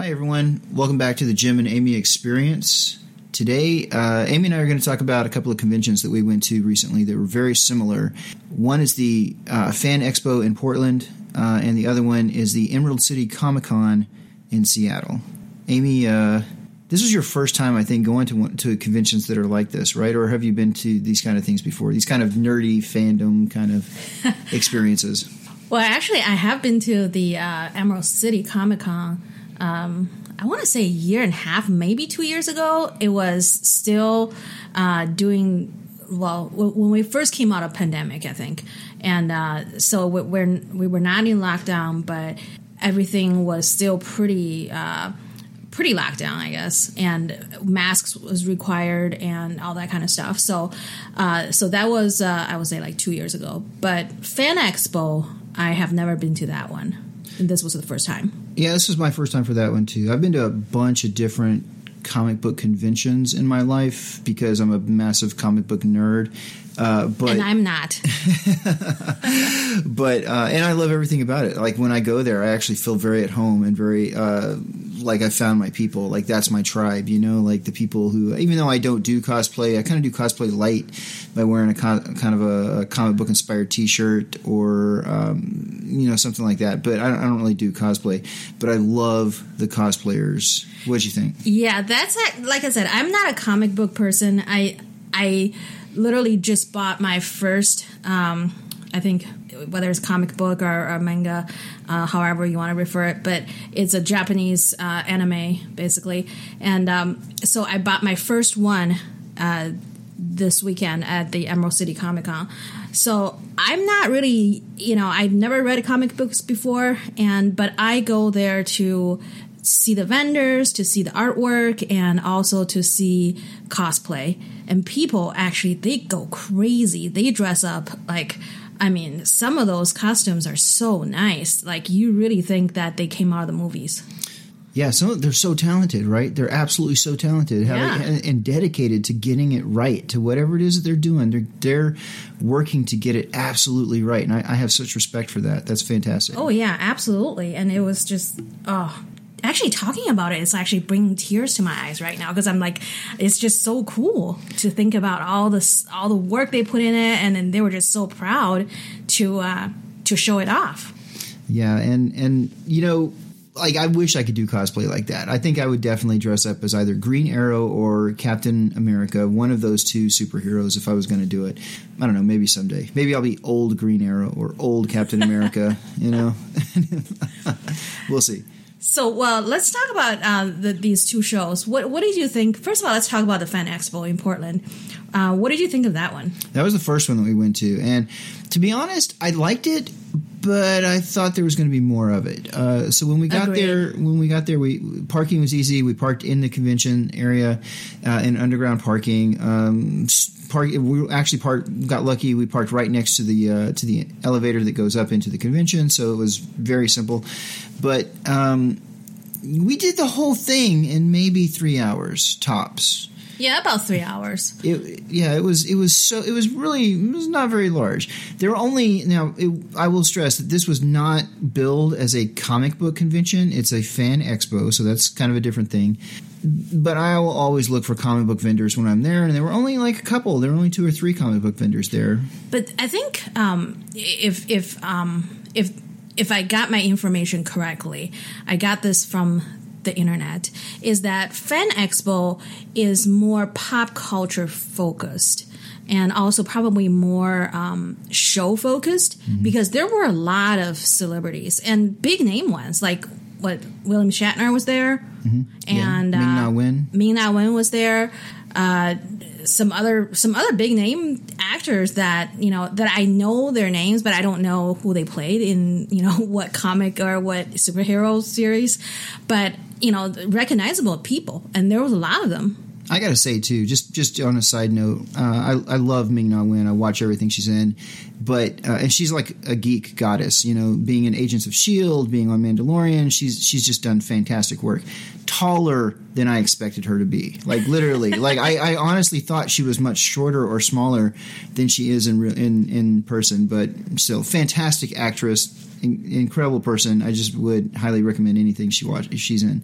Hi, everyone. Welcome back to the Jim and Amy Experience. Today, uh, Amy and I are going to talk about a couple of conventions that we went to recently that were very similar. One is the uh, Fan Expo in Portland, uh, and the other one is the Emerald City Comic Con in Seattle. Amy, uh, this is your first time, I think, going to to conventions that are like this, right? Or have you been to these kind of things before? These kind of nerdy fandom kind of experiences. Well, actually, I have been to the uh, Emerald City Comic Con um, I want to say a year and a half, maybe two years ago. It was still uh, doing well when we first came out of pandemic, I think, and uh, so we're we were not in lockdown, but everything was still pretty. Uh, pretty locked down, I guess, and masks was required and all that kind of stuff. So, uh, so that was uh, I would say like two years ago. But Fan Expo, I have never been to that one this was the first time. Yeah, this was my first time for that one too. I've been to a bunch of different comic book conventions in my life because I'm a massive comic book nerd. Uh, but and I'm not. but uh, and I love everything about it. Like when I go there, I actually feel very at home and very uh, like I found my people. Like that's my tribe, you know. Like the people who, even though I don't do cosplay, I kind of do cosplay light by wearing a kind of a, a, comic book inspired T-shirt or um, you know something like that. But I don't, I don't, really do cosplay. But I love the cosplayers. What do you think? Yeah, that's like I said. I'm not a comic book person. I I literally just bought my first. Um, I think whether it's comic book or, or manga, uh, however you want to refer it, but it's a Japanese uh, anime basically. And um, so I bought my first one uh, this weekend at the Emerald City Comic Con. So I'm not really, you know, I've never read comic books before, and but I go there to see the vendors, to see the artwork, and also to see cosplay. And people actually they go crazy. They dress up like I mean, some of those costumes are so nice. Like you really think that they came out of the movies. Yeah, some they're so talented, right? They're absolutely so talented yeah. and, and, dedicated to getting it right to whatever it is that they're doing. They're they're working to get it absolutely right, and I, I have such respect for that. That's fantastic. Oh yeah, absolutely. And it was just oh, actually talking about it is actually bringing tears to my eyes right now because I'm like, it's just so cool to think about all this, all the work they put in it, and then they were just so proud to uh, to show it off. Yeah, and and you know, like I wish I could do cosplay like that. I think I would definitely dress up as either Green Arrow or Captain America, one of those two superheroes if I was going to do it. I don't know, maybe someday. Maybe I'll be old Green Arrow or old Captain America, you know. we'll see. So, well, let's talk about uh, the, these two shows. What What did you think? First of all, let's talk about the Fan Expo in Portland. Uh, what did you think of that one? That was the first one that we went to, and to be honest, I liked it, but I thought there was going to be more of it. Uh, so when we got Agreed. there, when we got there, we parking was easy. We parked in the convention area, uh, in underground parking. Um, park. We actually parked. Got lucky. We parked right next to the uh, to the elevator that goes up into the convention, so it was very simple. But um, we did the whole thing in maybe three hours tops. Yeah, about three hours. It, yeah, it was. It was so. It was really. It was not very large. There were only now. It, I will stress that this was not billed as a comic book convention. It's a fan expo, so that's kind of a different thing. But I will always look for comic book vendors when I'm there, and there were only like a couple. There were only two or three comic book vendors there. But I think um, if if um, if if I got my information correctly, I got this from the internet, is that Fan Expo is more pop culture focused and also probably more um, show focused mm-hmm. because there were a lot of celebrities and big name ones like what William Shatner was there mm-hmm. and yeah. Ming Na uh, Wen. Ming Na Wen was there. Uh, some other some other big name actors that you know that I know their names, but I don't know who they played in you know what comic or what superhero series. But you know, recognizable people, and there was a lot of them. I gotta say too, just just on a side note, uh, I I love Ming Na Wen. I watch everything she's in, but uh, and she's like a geek goddess. You know, being in Agents of Shield, being on Mandalorian, she's she's just done fantastic work. Taller than I expected her to be, like literally. like I, I honestly thought she was much shorter or smaller than she is in re- in in person, but still fantastic actress, in, incredible person. I just would highly recommend anything she watch she's in.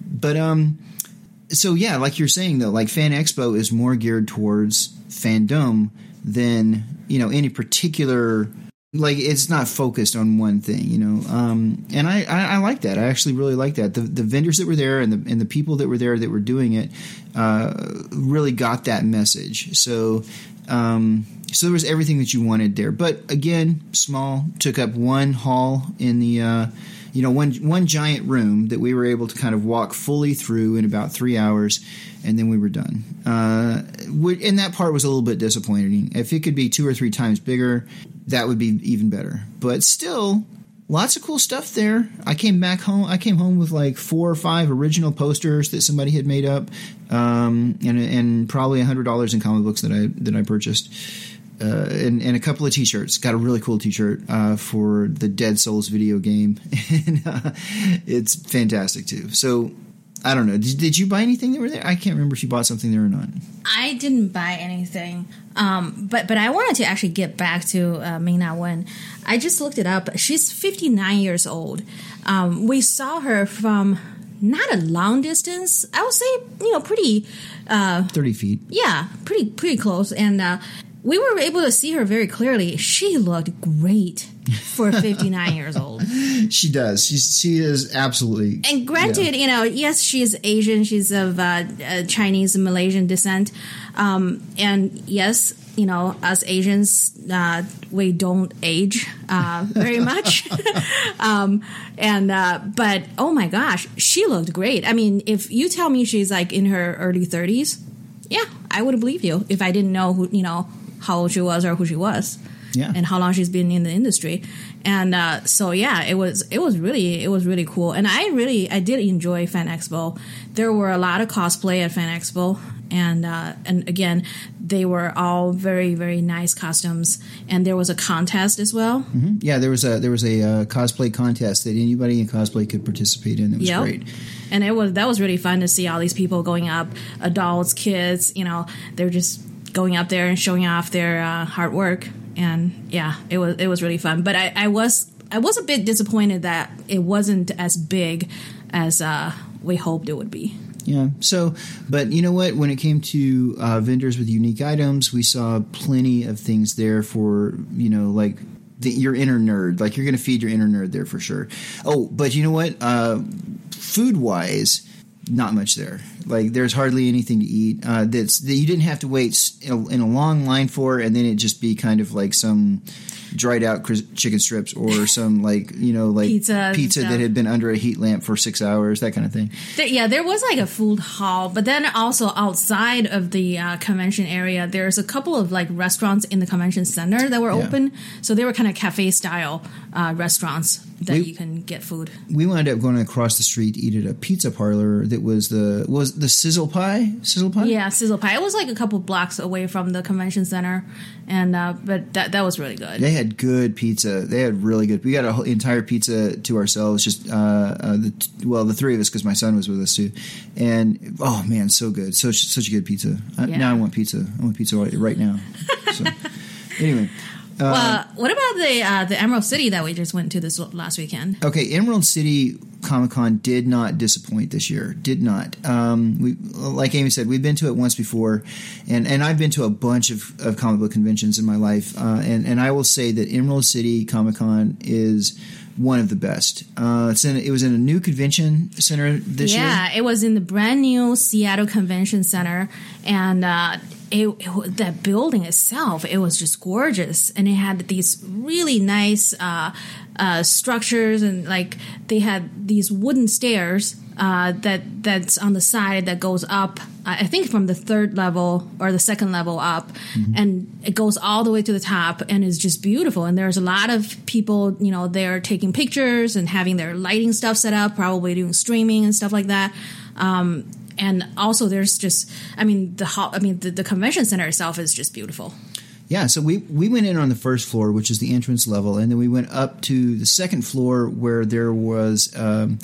But um so yeah, like you're saying though, like Fan Expo is more geared towards fandom than you know any particular. Like it's not focused on one thing, you know, um, and I, I, I like that. I actually really like that. The, the vendors that were there and the and the people that were there that were doing it uh, really got that message. So um, so there was everything that you wanted there. But again, small took up one hall in the uh, you know one one giant room that we were able to kind of walk fully through in about three hours, and then we were done. Uh, and that part was a little bit disappointing. If it could be two or three times bigger, that would be even better. But still, lots of cool stuff there. I came back home. I came home with like four or five original posters that somebody had made up, um, and and probably a hundred dollars in comic books that I that I purchased uh, and, and, a couple of t-shirts. Got a really cool t-shirt uh, for the Dark Souls video game, and uh, it's fantastic too. So I don't know. Did, did, you buy anything that were there? I can't remember if you bought something there or not. I didn't buy anything, um, but but I wanted to actually get back to uh, Ming Na Wen. I just looked it up. She's 59 years old. Um, we saw her from not a long distance. I would say you know pretty uh, 30 feet. Yeah, pretty pretty close, and uh, we were able to see her very clearly. She looked great for 59 years old. She does. She's, she is absolutely. And granted, yeah. you know, yes, she is Asian. She's of uh, uh, Chinese and Malaysian descent. Um, and yes, you know, as Asians, uh, we don't age uh, very much. um, and uh, but oh my gosh, she looked great. I mean, if you tell me she's like in her early 30s, yeah, I would believe you if I didn't know who you know how old she was or who she was. Yeah. And how long she's been in the industry, and uh, so yeah, it was it was really it was really cool, and I really I did enjoy Fan Expo. There were a lot of cosplay at Fan Expo, and uh, and again, they were all very very nice costumes, and there was a contest as well. Mm-hmm. Yeah, there was a there was a uh, cosplay contest that anybody in cosplay could participate in. It was yep. great and it was that was really fun to see all these people going up adults kids you know they're just going up there and showing off their uh, hard work. And yeah, it was it was really fun. But I, I was I was a bit disappointed that it wasn't as big as uh, we hoped it would be. Yeah. So, but you know what? When it came to uh, vendors with unique items, we saw plenty of things there for you know like the, your inner nerd. Like you're going to feed your inner nerd there for sure. Oh, but you know what? Uh, food wise not much there. Like there's hardly anything to eat. Uh, that's that you didn't have to wait in a long line for, and then it just be kind of like some dried out chicken strips or some like you know like pizza, pizza that had been under a heat lamp for six hours, that kind of thing. There, yeah, there was like a food hall, but then also outside of the uh, convention area, there's a couple of like restaurants in the convention center that were yeah. open. So they were kind of cafe style uh, restaurants that we, you can get food. We wound up going across the street to eat at a pizza parlor that was the was the Sizzle Pie. Sizzle Pie. Yeah, Sizzle Pie. It was like a couple blocks away from the convention center, and uh, but that that was really good. They had good pizza. They had really good. We got an entire pizza to ourselves. Just uh, uh, the well, the three of us because my son was with us too, and oh man, so good. So such a good pizza. Yeah. now I want pizza. I want pizza right, right now. So anyway. Uh, well, what about the uh, the Emerald City that we just went to this last weekend? Okay, Emerald City Comic Con did not disappoint this year. Did not. Um, we, like Amy said, we've been to it once before, and, and I've been to a bunch of, of comic book conventions in my life, uh, and and I will say that Emerald City Comic Con is one of the best. Uh, in, it was in a new convention center this yeah, year. Yeah, it was in the brand new Seattle Convention Center, and uh, it, it, that building itself, it was just gorgeous, and it had these really nice uh, uh, structures, and like they had these wooden stairs uh, that that's on the side that goes up. I think from the third level or the second level up, mm-hmm. and it goes all the way to the top, and is just beautiful. And there's a lot of people, you know, they're taking pictures and having their lighting stuff set up, probably doing streaming and stuff like that. Um, and also there's just I mean the hall I mean the, the convention center itself is just beautiful. Yeah, so we, we went in on the first floor, which is the entrance level, and then we went up to the second floor where there was um,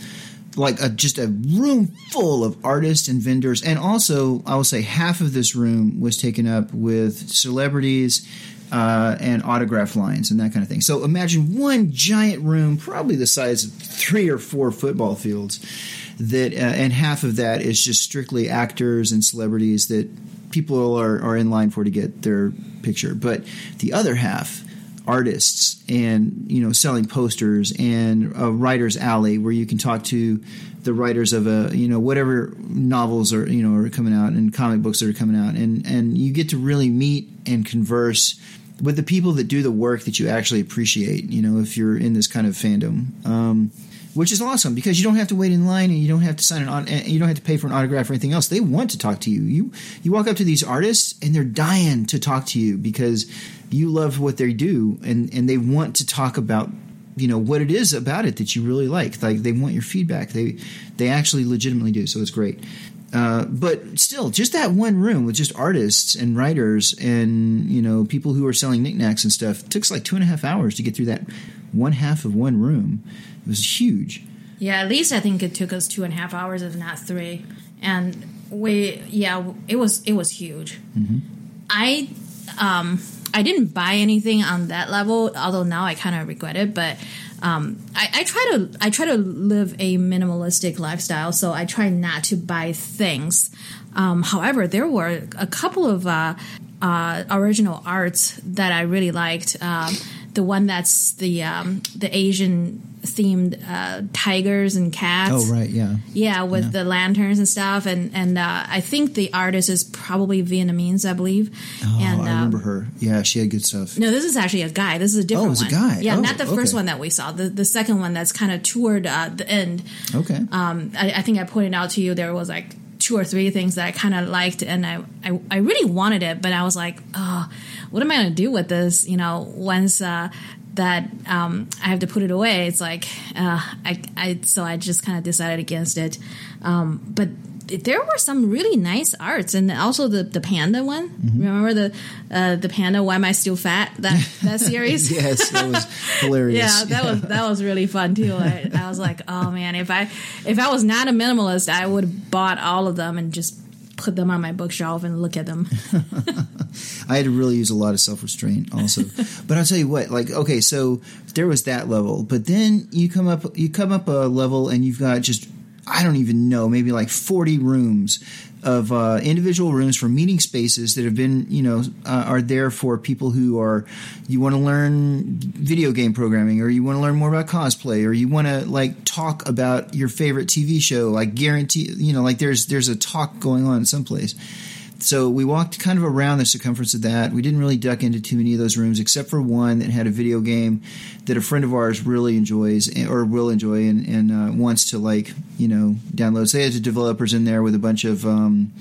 like a, just a room full of artists and vendors, and also I will say half of this room was taken up with celebrities. Uh, and autograph lines and that kind of thing. So imagine one giant room, probably the size of three or four football fields, that uh, and half of that is just strictly actors and celebrities that people are, are in line for to get their picture. But the other half, artists and you know selling posters and a writer's alley where you can talk to the writers of a you know whatever novels are you know are coming out and comic books that are coming out and and you get to really meet and converse with the people that do the work that you actually appreciate you know if you're in this kind of fandom um, which is awesome because you don't have to wait in line and you don't have to sign an you don't have to pay for an autograph or anything else. They want to talk to you. You you walk up to these artists and they're dying to talk to you because you love what they do and and they want to talk about you know what it is about it that you really like. Like they want your feedback. They they actually legitimately do. So it's great. Uh, but still, just that one room with just artists and writers and you know people who are selling knickknacks and stuff it took like two and a half hours to get through that one half of one room. It was huge. Yeah, at least I think it took us two and a half hours, if not three. And we, yeah, it was it was huge. Mm-hmm. I, um, I didn't buy anything on that level, although now I kind of regret it. But um, I, I try to I try to live a minimalistic lifestyle, so I try not to buy things. Um, however, there were a couple of uh, uh, original arts that I really liked. Um, the one that's the um, the Asian themed uh, tigers and cats. Oh right, yeah, yeah, with Yeah. the lanterns and stuff, and and uh, I think the artist is probably Vietnamese, I believe. Oh, and, I um, remember her. Yeah, she had good stuff. No, this is actually a guy. This is a different one. Oh, it's a one. guy. Yeah, Oh, not the first one that we saw. The the second one that's kind of toward uh, the end. Okay. Um, I, I think I pointed out to you there was like two or three things that I kind of liked, and I, I I really wanted it, but I was like, oh, what am I going to do with this? You know, once. Uh, that um, I have to put it away. It's like uh, I, I so I just kind of decided against it. Um, but there were some really nice arts, and also the the panda one. Mm-hmm. Remember the uh, the panda? Why am I still fat? That that series. yes, that was hilarious. Yeah, that was that was really fun too. I, I was like, oh man, if I if I was not a minimalist, I would have bought all of them and just put them on my bookshelf and look at them. I had to really use a lot of self restraint also. but I'll tell you what, like okay, so there was that level, but then you come up you come up a level and you've got just I don't even know, maybe like forty rooms of uh, individual rooms for meeting spaces that have been, you know, uh, are there for people who are you want to learn video game programming or you want to learn more about cosplay or you want to like talk about your favorite TV show. I guarantee, you know, like there's there's a talk going on someplace. So we walked kind of around the circumference of that. We didn't really duck into too many of those rooms, except for one that had a video game that a friend of ours really enjoys or will enjoy and, and uh, wants to like you know download. So they had the developers in there with a bunch of um,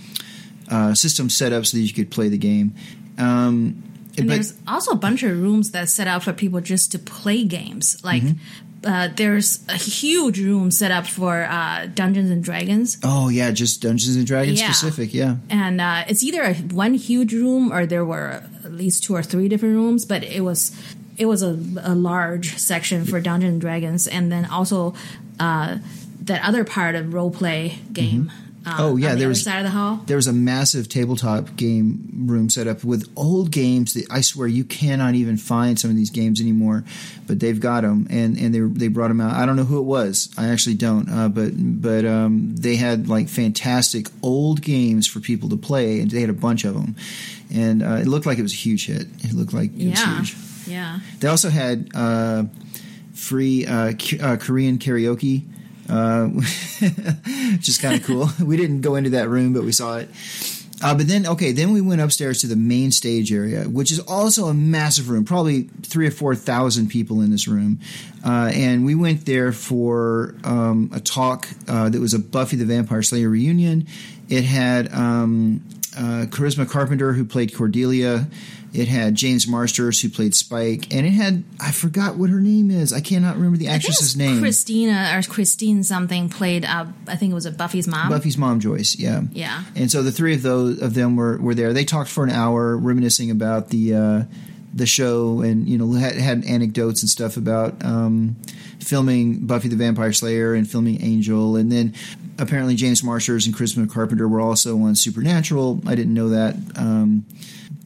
uh, system set up so that you could play the game. Um, And but- there's also a bunch of rooms that's set up for people just to play games. Like Mm-hmm. uh, there's a huge room set up for uh, Dungeons and Dragons. oh yeah, just Dungeons and Dragons Yeah. specific. Yeah. and uh, it's either a, one huge room or there were at least two or three different rooms but it was it was a, a large section for dungeons and dragons and then also uh, that other part of role play game uh, Oh, yeah, the there was- side of the hall there was a massive tabletop game room set up with old games that I swear you cannot even find some of these games anymore, but they've got them and and they they brought them out. I don't know who it was. I actually don't. Uh, but but um, they had like fantastic old games for people to play, and they had a bunch of them, and uh, it looked like it was a huge hit. It looked like it was yeah huge. yeah They also had uh, free uh, K- uh, Korean karaoke, uh, which is kind of cool. we didn't go into that room, but we saw it. Uh, but then, okay, then we went upstairs to the main stage area, which is also a massive room, probably three or four thousand people in this room. Uh, and we went there for um, a talk uh, that was a Buffy the Vampire Slayer reunion. It had um, uh, Charisma Carpenter, who played Cordelia. It had James Marsters, who played Spike, and it had I forgot what her name is. I cannot remember the actress's name. Christina or Christine something played. Uh, I think it was a Buffy's mom. Buffy's mom, Joyce. Yeah, Yeah. And so the three of those of them were, were there. They talked for an hour, reminiscing about the uh, the show, and you know had, had anecdotes and stuff about um, filming Buffy the Vampire Slayer and filming Angel, and then apparently James Marsters and Chris Carpenter were also on Supernatural. I didn't know that. Um,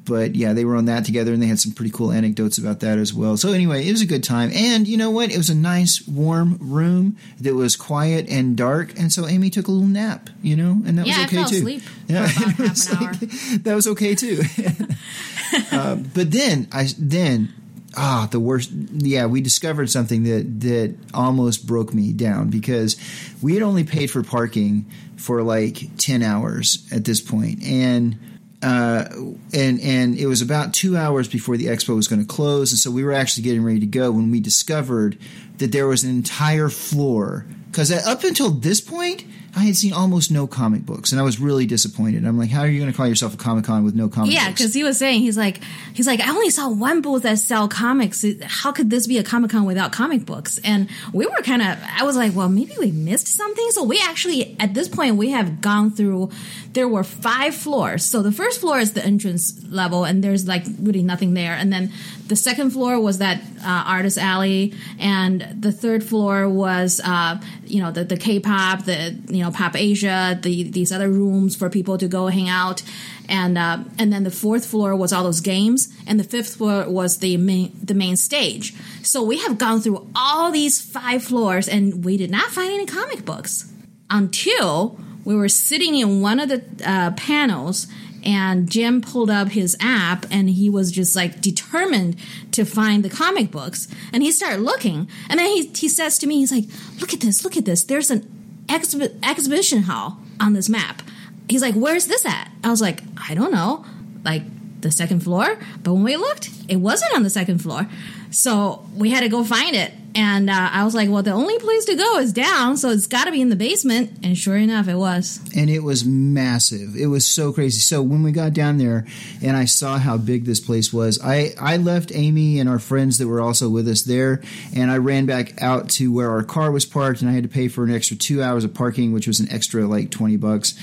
but yeah, they were on that together, and they had some pretty cool anecdotes about that as well. So anyway, it was a good time, and you know what? It was a nice, warm room that was quiet and dark, and so Amy took a little nap, you know, and that Yeah, was okay too. yeah, for about half was an hour. like- that was okay too. uh, but then I then ah the worst. Yeah, we discovered something that that almost broke me down because we had only paid for parking for like ten hours at this point, and uh, and and it was about two hours before the expo was going to close, and so we were actually getting ready to go when we discovered that there was an entire floor. Because up until this point, I had seen almost no comic books, and I was really disappointed. I'm like, how are you going to call yourself a comic con with no comic Yeah, because he was saying he's like he's like I only saw one booth that sell comics. How could this be a comic con without comic books? And we were kind of I was like, well, maybe we missed something. So we actually at this point we have gone through. There were five floors. So the first floor is the entrance level, and there's like really nothing there. And then the second floor was that uh, artist alley, and the third floor was uh, you know the the K-pop, the you know Pop Asia, the these other rooms for people to go hang out and uh, and then the fourth floor was all those games, and the fifth floor was the main the main stage. So we have gone through all these five floors, and we did not find any comic books until we were sitting in one of the uh, panels. And Jim pulled up his app and he was just like determined to find the comic books. And he started looking. And then he, he says to me, he's like, Look at this, look at this. There's an exhi- exhibition hall on this map he's like, "Where's this at?" I was like, "I don't know." Like the second floor, but when we looked, it wasn't on the second floor. So we had to go find it. And uh, I was like, well, the only place to go is down, so it's got to be in the basement. And sure enough, it was. and it was massive. It was so crazy. So when we got down there and I saw how big this place was, I, I left Amy and our friends that were also with us there, and I ran back out to where our car was parked, and I had to pay for an extra two hours of parking, which was an extra like twenty bucks.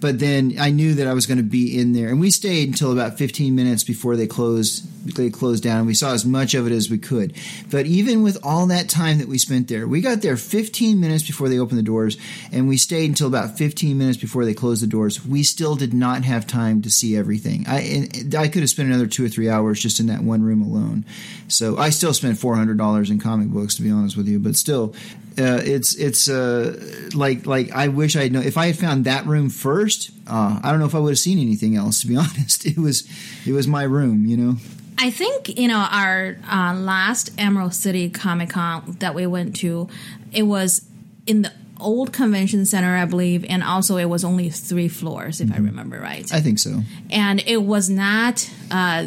But then I knew that I was going to be in there, and we stayed until about 15 minutes before they closed. They closed down. We saw as much of it as we could. But even with all that time that we spent there, we got there 15 minutes before they opened the doors, and we stayed until about 15 minutes before they closed the doors. We still did not have time to see everything. I I could have spent another two or three hours just in that one room alone. So I still spent $400 in comic books, to be honest with you. But still, uh, it's it's uh, like like I wish I had known if I had found that room first. Uh, I don't know if I would have seen anything else. To be honest, it was it was my room, you know. I think you know our uh, last Emerald City Comic Con that we went to, it was in the old convention center, I believe, and also it was only three floors, if I remember right. I think so. and it was not uh,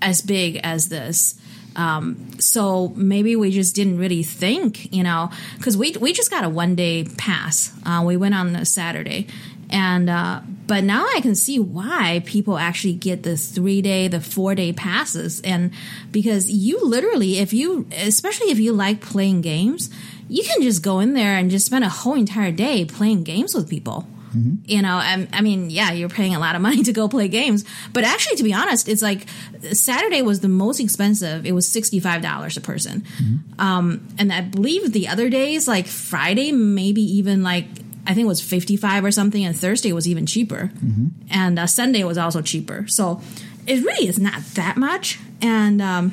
as big as this. Um, so maybe we just didn't really think, you know, because we we just got a one day pass. Uh, we went on a Saturday, and uh, but now I can see why people actually get the three day, the four day passes, and because you literally, if you, especially if you like playing games, you can just go in there and just spend a whole entire day playing games with people. You know, I, I mean, yeah, you're paying a lot of money to go play games, but actually, to be honest, it's like Saturday was the most expensive. It was sixty five dollars a person, um, and I believe the other days, like Friday, maybe even like I think it was fifty five or something, and Thursday was even cheaper, and uh, Sunday was also cheaper. So it really is not that much, and um,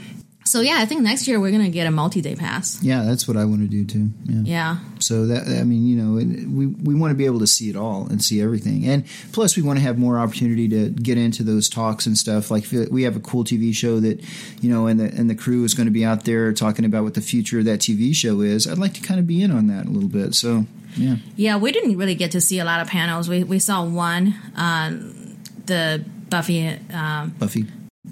so yeah, I think next year we're gonna get a multi day pass. Yeah, that's what I want to do too. Yeah. Yeah. So that I mean, you know, we we want to be able to see it all and see everything, and plus we want to have more opportunity to get into those talks and stuff. Like we have a cool TV show that, you know, and the and the crew is going to be out there talking about what the future of that TV show is. I'd like to kind of be in on that a little bit. So yeah, Yeah, we didn't really get to see a lot of panels. We we saw one, uh, the Buffy, um, Buffy.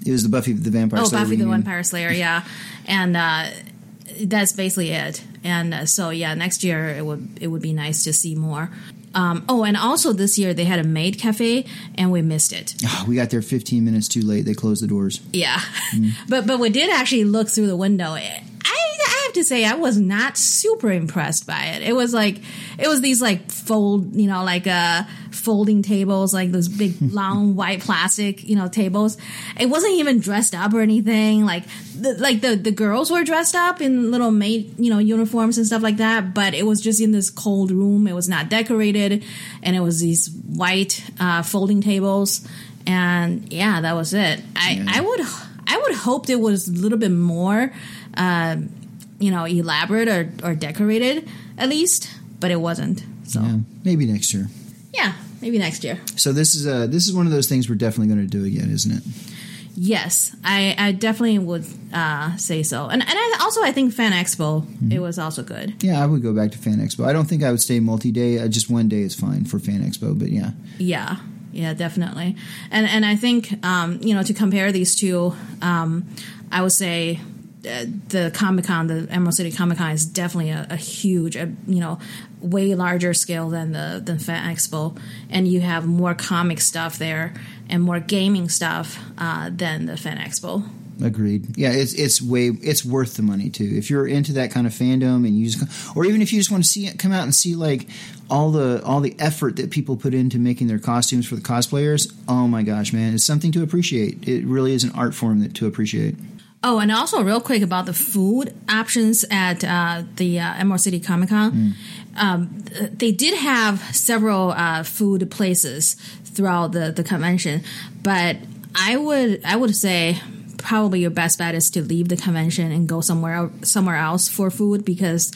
It was the Buffy the Vampire. oh Slayer Buffy the. Vampire Slayer, yeah, and uh, that's basically it. And uh, so yeah, next year it would it would be nice to see more. Um, oh, and also this year they had a maid cafe, and we missed it. Oh, we got there 15 minutes too late. They closed the doors. Yeah, but but we did actually look through the window. I I have to say I was not super impressed by it. It was like it was these like fold, you know, like uh folding tables, like those big long white plastic, you know, tables. It wasn't even dressed up or anything. Like the, like the the girls were dressed up in little maid, you know, uniforms and stuff like that, but it was just in this cold room. It was not decorated and it was these white uh folding tables and yeah, that was it. I Yeah. I would I would hope it was a little bit more um, you know, elaborate or, or decorated at least, but it wasn't. So Yeah, maybe next year. yeah, maybe next year. So this is uh this is one of those things we're definitely going to do again, isn't it? Yes, I, I definitely would uh, say so. And and I, also I think Fan Expo it was also good. Yeah, I would go back to Fan Expo. I don't think I would stay multi-day. Uh, just one day is fine for Fan Expo, but yeah. Yeah, yeah, definitely. And and I think um, you know to compare these two, um, I would say uh, the Comic Con, the Emerald City Comic Con, is definitely a, a huge, a, you know, way larger scale than the than Fan Expo, and you have more comic stuff there and more gaming stuff uh, than the Fan Expo. Agreed. Yeah, it's it's way it's worth the money too. If you're into that kind of fandom and you just or even if you just want to see it come out and see like all the all the effort that people put into making their costumes for the cosplayers, oh my gosh, man, it's something to appreciate. It really is an art form that to appreciate. Oh, and also real quick about the food options at uh, the uh, Emerald City Comic Con. Um, they did have several uh, food places throughout the, the convention, but I would I would say probably your best bet is to leave the convention and go somewhere somewhere else for food because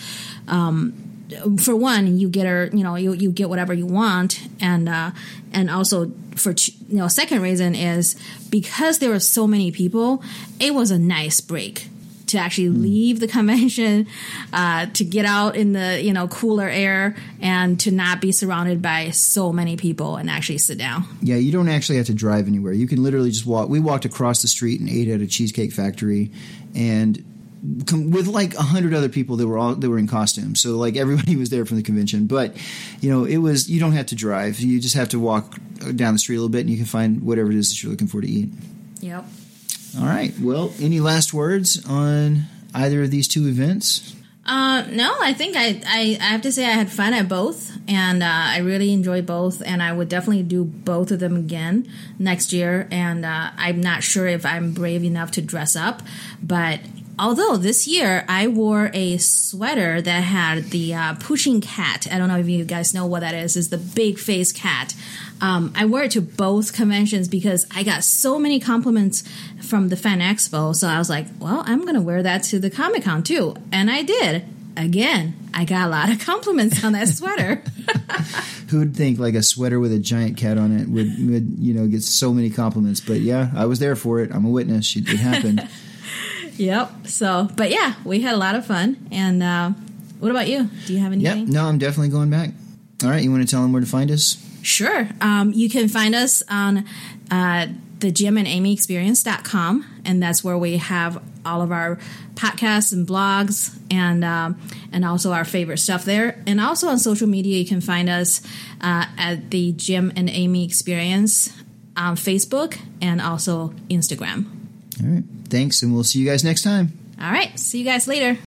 um, for one, you get a you know you, you get whatever you want, and uh, and also for you know second reason is because there were so many people, it was a nice break to actually leave the convention, uh, to get out in the you know cooler air, and to not be surrounded by so many people and actually sit down. Yeah, you don't actually have to drive anywhere. You can literally just walk. We walked across the street and ate at a cheesecake factory, and with like a hundred other people that were all that were in costumes. So like everybody was there from the convention. But you know, it was you don't have to drive. You just have to walk down the street a little bit, and you can find whatever it is that you're looking for to eat. Yep. All right. Well, any last words on either of these two events? Uh, no, I think I, I, I have to say I had fun at both, and uh, I really enjoyed both, and I would definitely do both of them again next year. And uh, I'm not sure if I'm brave enough to dress up, but although this year I wore a sweater that had the uh, Pusheen cat. I don't know if you guys know what that is. Is the big face cat. Um, I wore it to both conventions because I got so many compliments from the Fan Expo. So I was like, well, I'm going to wear that to the Comic Con too. And I did. Again, I got a lot of compliments on that sweater. Who would think like a sweater with a giant cat on it would, would you know get so many compliments? But yeah, I was there for it. I'm a witness. It, it happened. yep. So, but yeah, we had a lot of fun. And uh, what about you? Do you have yep. anything? No, I'm definitely going back. All right. You want to tell them where to find us? Sure. Um, you can find us on uh, the Jim and Amy Experience.com, and that's where we have all of our podcasts and blogs and um, and also our favorite stuff there. And also on social media, you can find us uh, at the Jim and Amy Experience on Facebook and also Instagram. All right. Thanks, and we'll see you guys next time. All right. See you guys later.